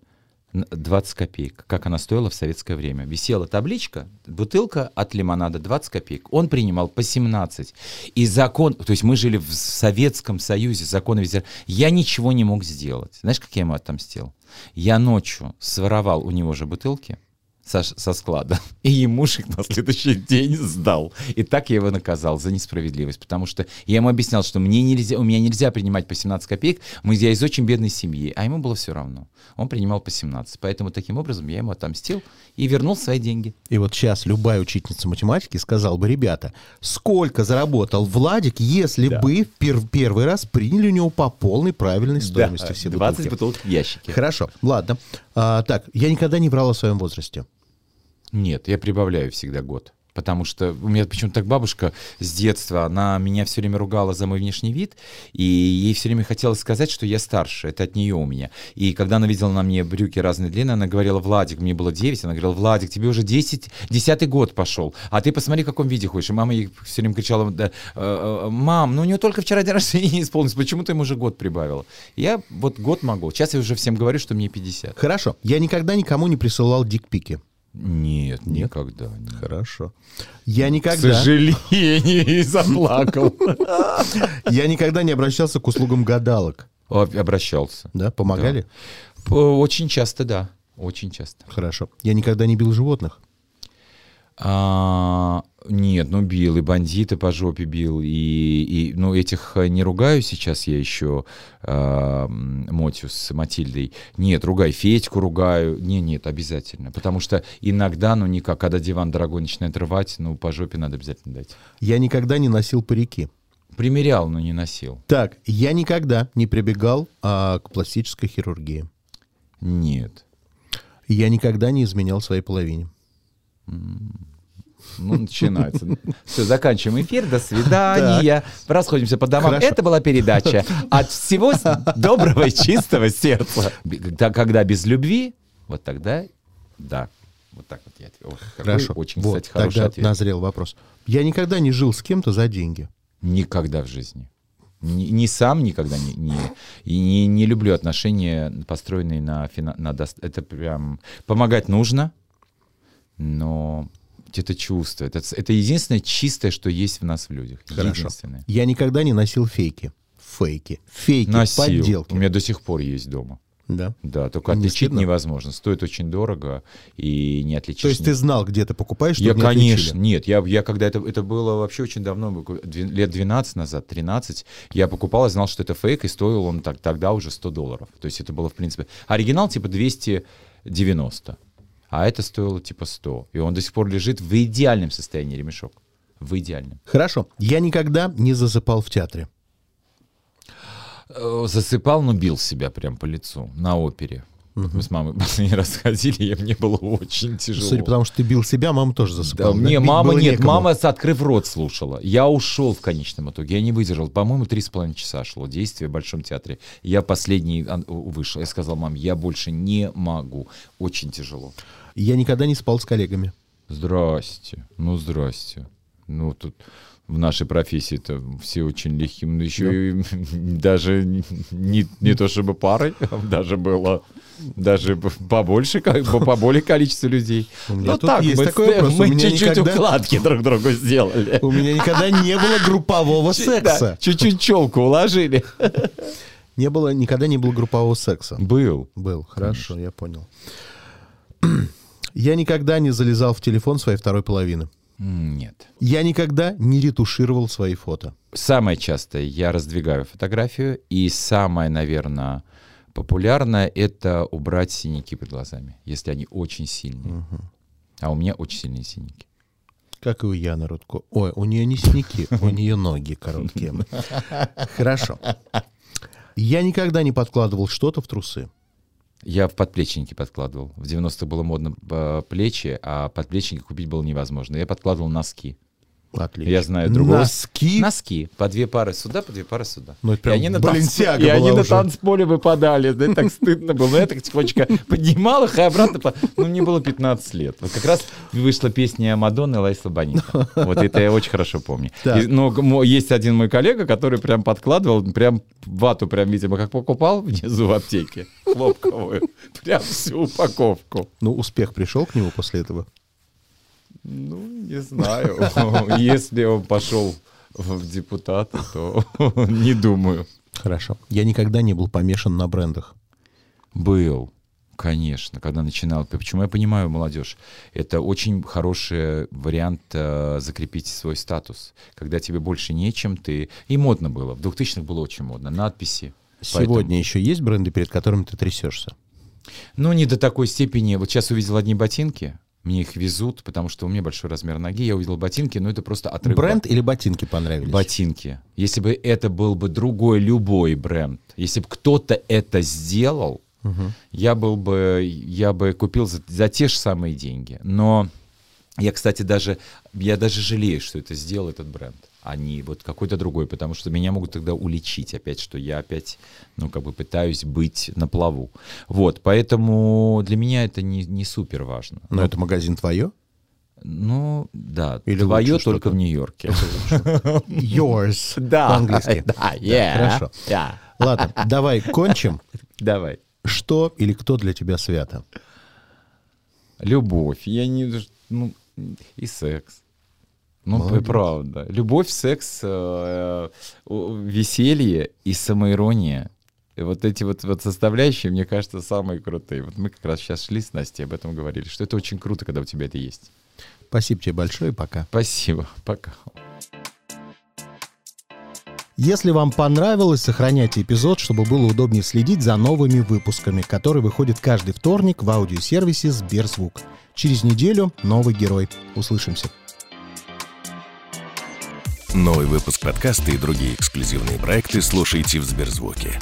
н- 20 копеек, как она стоила в советское время. Висела табличка, бутылка от лимонада 20 копеек. Он принимал по 17. И закон, то есть мы жили в Советском Союзе, законы везде. Я ничего не мог сделать. Знаешь, как я ему отомстил? Я ночью своровал у него же бутылки, со, со склада. И ему их на следующий день сдал. И так я его наказал за несправедливость. Потому что я ему объяснял, что мне нельзя, у меня нельзя принимать по 17 копеек. Мы, я из очень бедной семьи. А ему было все равно. Он принимал по 17. Поэтому таким образом я ему отомстил и вернул свои деньги. И вот сейчас любая учительница математики сказала бы, ребята, сколько заработал Владик, если Да. бы пер- первый раз приняли у него по полной правильной стоимости Да, все 20 бутылки. бутылок в ящике. Хорошо, ладно. А, так, я никогда не врал о своем возрасте. Нет, я прибавляю всегда год. Потому что у меня почему-то так бабушка с детства, она меня все время ругала за мой внешний вид, и ей все время хотелось сказать, что я старше, это от нее у меня. И когда она видела на мне брюки разной длины, она говорила, Владик, мне было 9, она говорила, Владик, тебе уже 10, 10 год пошел, а ты посмотри, в каком виде ходишь. И мама ей все время кричала, да, э, э, мам, ну у него только вчера день рождения исполнилось, почему ты ему уже год прибавила? Я вот год могу. Сейчас я уже всем говорю, что мне 50. Хорошо, я никогда никому не присылал дикпики. Нет, Нет? никогда. нет. Хорошо. Я К никогда, сожалению, и заплакал. я никогда не обращался к услугам гадалок. Обращался. Да, помогали? Очень часто, да. Очень часто. Хорошо. Я никогда не бил животных. А, нет, ну бил, и бандиты по жопе бил, и, и ну этих э, не ругаю сейчас я еще а, м, Мотю с Матильдой. Нет, ругай, Федьку ругаю. Не, нет, обязательно. Потому что иногда, ну никак, когда диван дорогой начинает рвать, ну по жопе надо обязательно дать. Я никогда не носил парики. Примерял, но не носил. Так, я никогда не прибегал а, к пластической хирургии. Нет. Я никогда не изменял своей половине. Ну, начинается. Все, заканчиваем эфир. До свидания. Расходимся по домам. Хорошо. Это была передача от всего доброго и чистого сердца. Когда, без любви, вот тогда, да. Вот так вот я ответил. Хорошо. Очень, вот, кстати, хороший тогда ответ. назрел вопрос. Я никогда не жил с кем-то за деньги. Никогда в жизни. Ни, ни сам никогда не, не, и не, не люблю отношения, построенные на, фина- на дос- Это прям... Помогать нужно, но это чувство. Это, это единственное чистое, что есть в нас в людях. Хорошо. Единственное. Я никогда не носил фейки. Фейки. Фейки, Носил. подделки. У меня до сих пор есть дома. Да. Да, только Не отличить стыдно? невозможно. Стоит очень дорого и не отличишь. То есть ты знал, где ты покупаешь, чтобы Я, не конечно, отличили? нет, я, я когда это, это было вообще очень давно, лет 12 назад, 13, я покупал и знал, что это фейк, и стоил он так, тогда уже 100 долларов. То есть это было, в принципе, оригинал типа 290, а это стоило типа 100. И он до сих пор лежит в идеальном состоянии, ремешок. В идеальном. Хорошо. Я никогда не засыпал в театре. Э, Засыпал, но бил себя прям по лицу на опере. Вот Мы с мамой последний раз ходили, и мне было очень тяжело. Судя по тому, что ты бил себя, мама тоже Да, засыпала. не, мама нет, некому. мама открыв рот слушала. Я ушел в конечном итоге, я не выдержал. По-моему, три с половиной часа шло действие в Большом театре. Я последний вышел. Я сказал, мам, я больше не могу. Очень тяжело. Я никогда не спал с коллегами. Здрасте. Ну, здрасте. Ну, тут в нашей профессии-то все очень легкие. Ну, еще и даже не, не то чтобы парой, а даже было даже побольше, как бы поболее количество людей. У меня ну тут так, есть мы, такой вопрос. Мы чуть-чуть никогда- укладки друг другу сделали. У меня никогда не было группового Да, секса. чуть-чуть челку уложили. Не было, никогда не было группового секса. Был. Был, хорошо, я понял. Я никогда не залезал в телефон своей второй половины. Нет. Я никогда не ретушировал свои фото. Самое частое я раздвигаю фотографию, и самое, наверное, популярное это убрать синяки под глазами, если они очень сильные. А у меня очень сильные синяки. Как и у Яны Рудко. Ой, у нее не синяки, у нее ноги короткие. Хорошо. Я никогда не подкладывал что-то в трусы. Я в подплечники подкладывал. В 90-х было модно э, плечи, а подплечники купить было невозможно. Я подкладывал носки. Отлично. Я знаю другого. Носки? Носки. По две пары сюда, по две пары сюда. Ну, это прям и они на, танц... и они на танцполе выпадали. Да, так стыдно было. Но я так тихонечко поднимал их и обратно. Ну, мне было 15 лет. Вот как раз вышла песня Мадонны Лайса Бонита. Вот это я очень хорошо помню. Но есть один мой коллега, который прям подкладывал, прям вату прям, видимо, как покупал внизу в аптеке. Хлопковую. Прям всю упаковку. Ну, успех пришел к нему после этого? Ну, не знаю. Если он пошел в депутаты, то не думаю. Хорошо. Я никогда не был помешан на брендах. Был, конечно, когда начинал. Почему я понимаю молодежь? Это очень хороший вариант э, закрепить свой статус. Когда тебе больше нечем, ты... И модно было. В 2000-х было очень модно. Надписи. Сегодня еще есть бренды, перед которыми ты трясешься? Ну, не до такой степени. Вот сейчас увидел одни ботинки. Мне их везут, потому что у меня большой размер ноги. Я увидел ботинки, но это просто отрыв. Бренд или ботинки понравились? Ботинки. Если бы это был бы другой, любой бренд, если бы кто-то это сделал, я был бы, я бы купил за, за те же самые деньги. Но я, кстати, даже, я даже жалею, что это сделал этот бренд, а не вот какой-то другой, потому что меня могут тогда уличить опять, что я опять, ну, как бы пытаюсь быть на плаву. Вот, поэтому для меня это не, не супер важно. Но это магазин твое? Ну, да, Или твое лучше только в Нью-Йорке. Yours. Да, По-английски. да, yeah, хорошо. yeah. Ладно, давай кончим. Давай. Что или кто для тебя свято? Любовь. Я не... Ну, и секс. Ну, Молодец. правда. Любовь, секс, э, э, веселье и самоирония. И вот эти вот, вот составляющие, мне кажется, самые крутые. Вот мы как раз сейчас шли с Настей, об этом говорили, что это очень круто, когда у тебя это есть. Спасибо тебе большое, пока. Спасибо. Пока. Если вам понравилось, сохраняйте эпизод, чтобы было удобнее следить за новыми выпусками, которые выходят каждый вторник в аудиосервисе Сберзвук. Через неделю новый герой. Услышимся. Новый выпуск подкаста и другие эксклюзивные проекты слушайте в Сберзвуке.